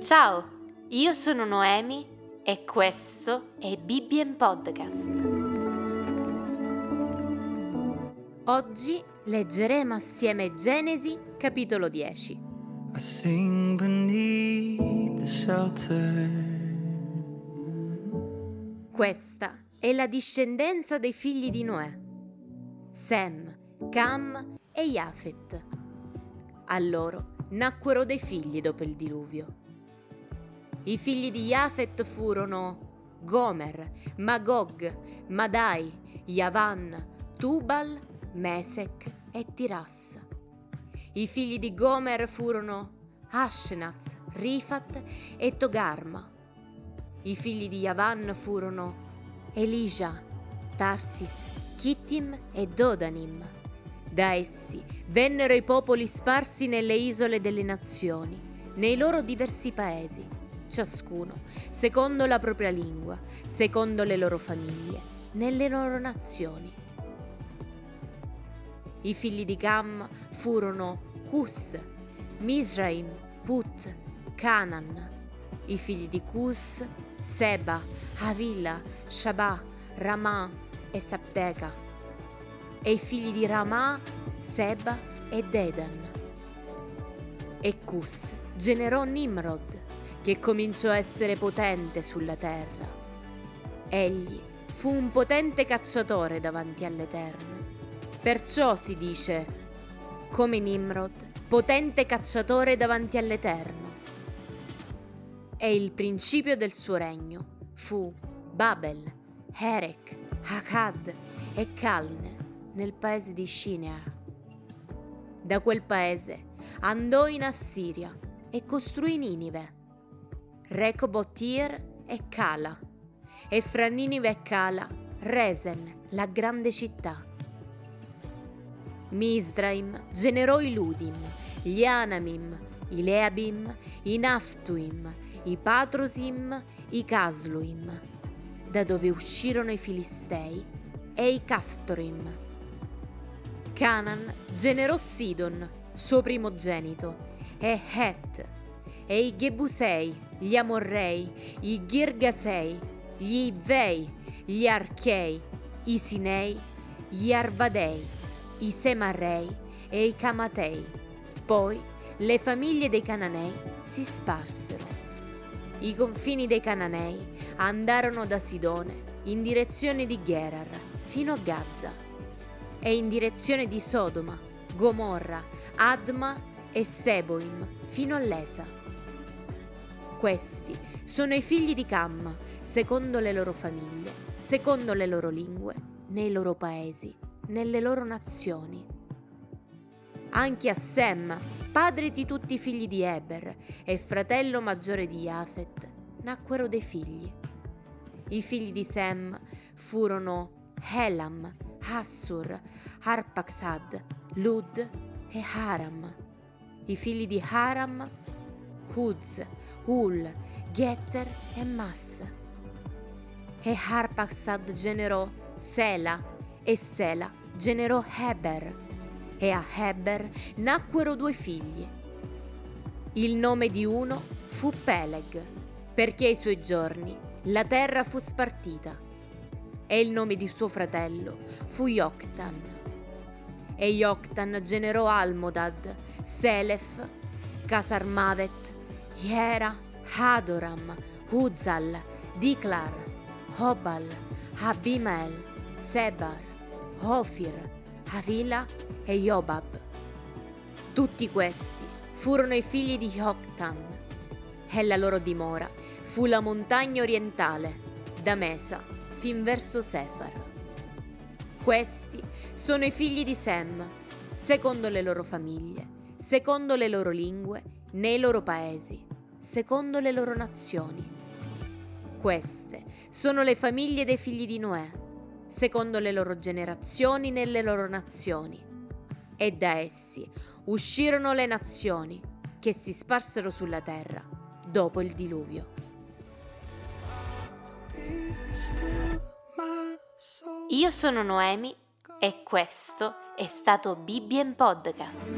Ciao, io sono Noemi e questo è Bibbien Podcast. Oggi leggeremo assieme Genesi capitolo 10. I sing beneath the shelter. Questa è la discendenza dei figli di Noè, Sem, Cam e Jafet. A loro nacquero dei figli dopo il diluvio. I figli di Jafet furono Gomer, Magog, Madai, Yavan, Tubal, Mesec e Tiras. I figli di Gomer furono Ashnaz, Rifat e Togarma. I figli di Yavan furono Elija, Tarsis, Kittim e Dodanim. Da essi vennero i popoli sparsi nelle isole delle nazioni, nei loro diversi paesi, ciascuno secondo la propria lingua, secondo le loro famiglie, nelle loro nazioni. I figli di Cam furono Cus, Misraim, Put, Canaan. I figli di Cus, Seba, Havila, Shabà, Ramà e Sapteca. E i figli di Ramà, Seba e Dedan. E Cus generò Nimrod, che cominciò a essere potente sulla terra. Egli fu un potente cacciatore davanti all'Eterno. Perciò si dice, come Nimrod, potente cacciatore davanti all'Eterno. E il principio del suo regno fu Babel, Erech, Akkad e Calne nel paese di Shinear. Da quel paese andò in Assiria e costruì Ninive, Recobotir e Cala, e fra Ninive e Cala Resen, la grande città. Misraim generò i Ludim, gli Anamim, i Leabim, i Naftuim, i Patrosim, i Casluim, da dove uscirono i Filistei, e i Caftorim. Canaan generò Sidon, suo primogenito, e Het, e i Gebusei, gli Amorrei, i Girgasei, gli Ivei, gli Archei, i Sinei, gli Arvadei, i Semarrei e i Camatei. Poi le famiglie dei Cananei si sparsero. I confini dei Cananei andarono da Sidone in direzione di Gerar fino a Gaza e in direzione di Sodoma, Gomorra, Adma e Seboim fino all'Esa. Questi sono i figli di Cam, secondo le loro famiglie, secondo le loro lingue, nei loro paesi nelle loro nazioni. Anche a Sem, padre di tutti i figli di Eber e fratello maggiore di Jafet, nacquero dei figli. I figli di Sem furono Helam, Assur, Arpaxad, Lud e Haram. I figli di Haram, Huz, Ul, Getter e Mas. E Arpaxad generò Sela, e Sela generò Heber e a Heber nacquero due figli. Il nome di uno fu Peleg, perché ai suoi giorni la terra fu spartita, e il nome di suo fratello fu Yoktan. E Yoktan generò Almodad, Selef, Casarmavet, Yera, Hadoram, Uzal, Diklar, Hobal, Abimel, Sebar, Ofir, Havila e Jobab. Tutti questi furono i figli di Joktan e la loro dimora fu la montagna orientale, da Mesa fin verso Sefar. Questi sono i figli di Sem, secondo le loro famiglie, secondo le loro lingue, nei loro paesi, secondo le loro nazioni. Queste sono le famiglie dei figli di Noè secondo le loro generazioni nelle loro nazioni. E da essi uscirono le nazioni che si sparsero sulla terra dopo il diluvio. Io sono Noemi e questo è stato Bibbien Podcast.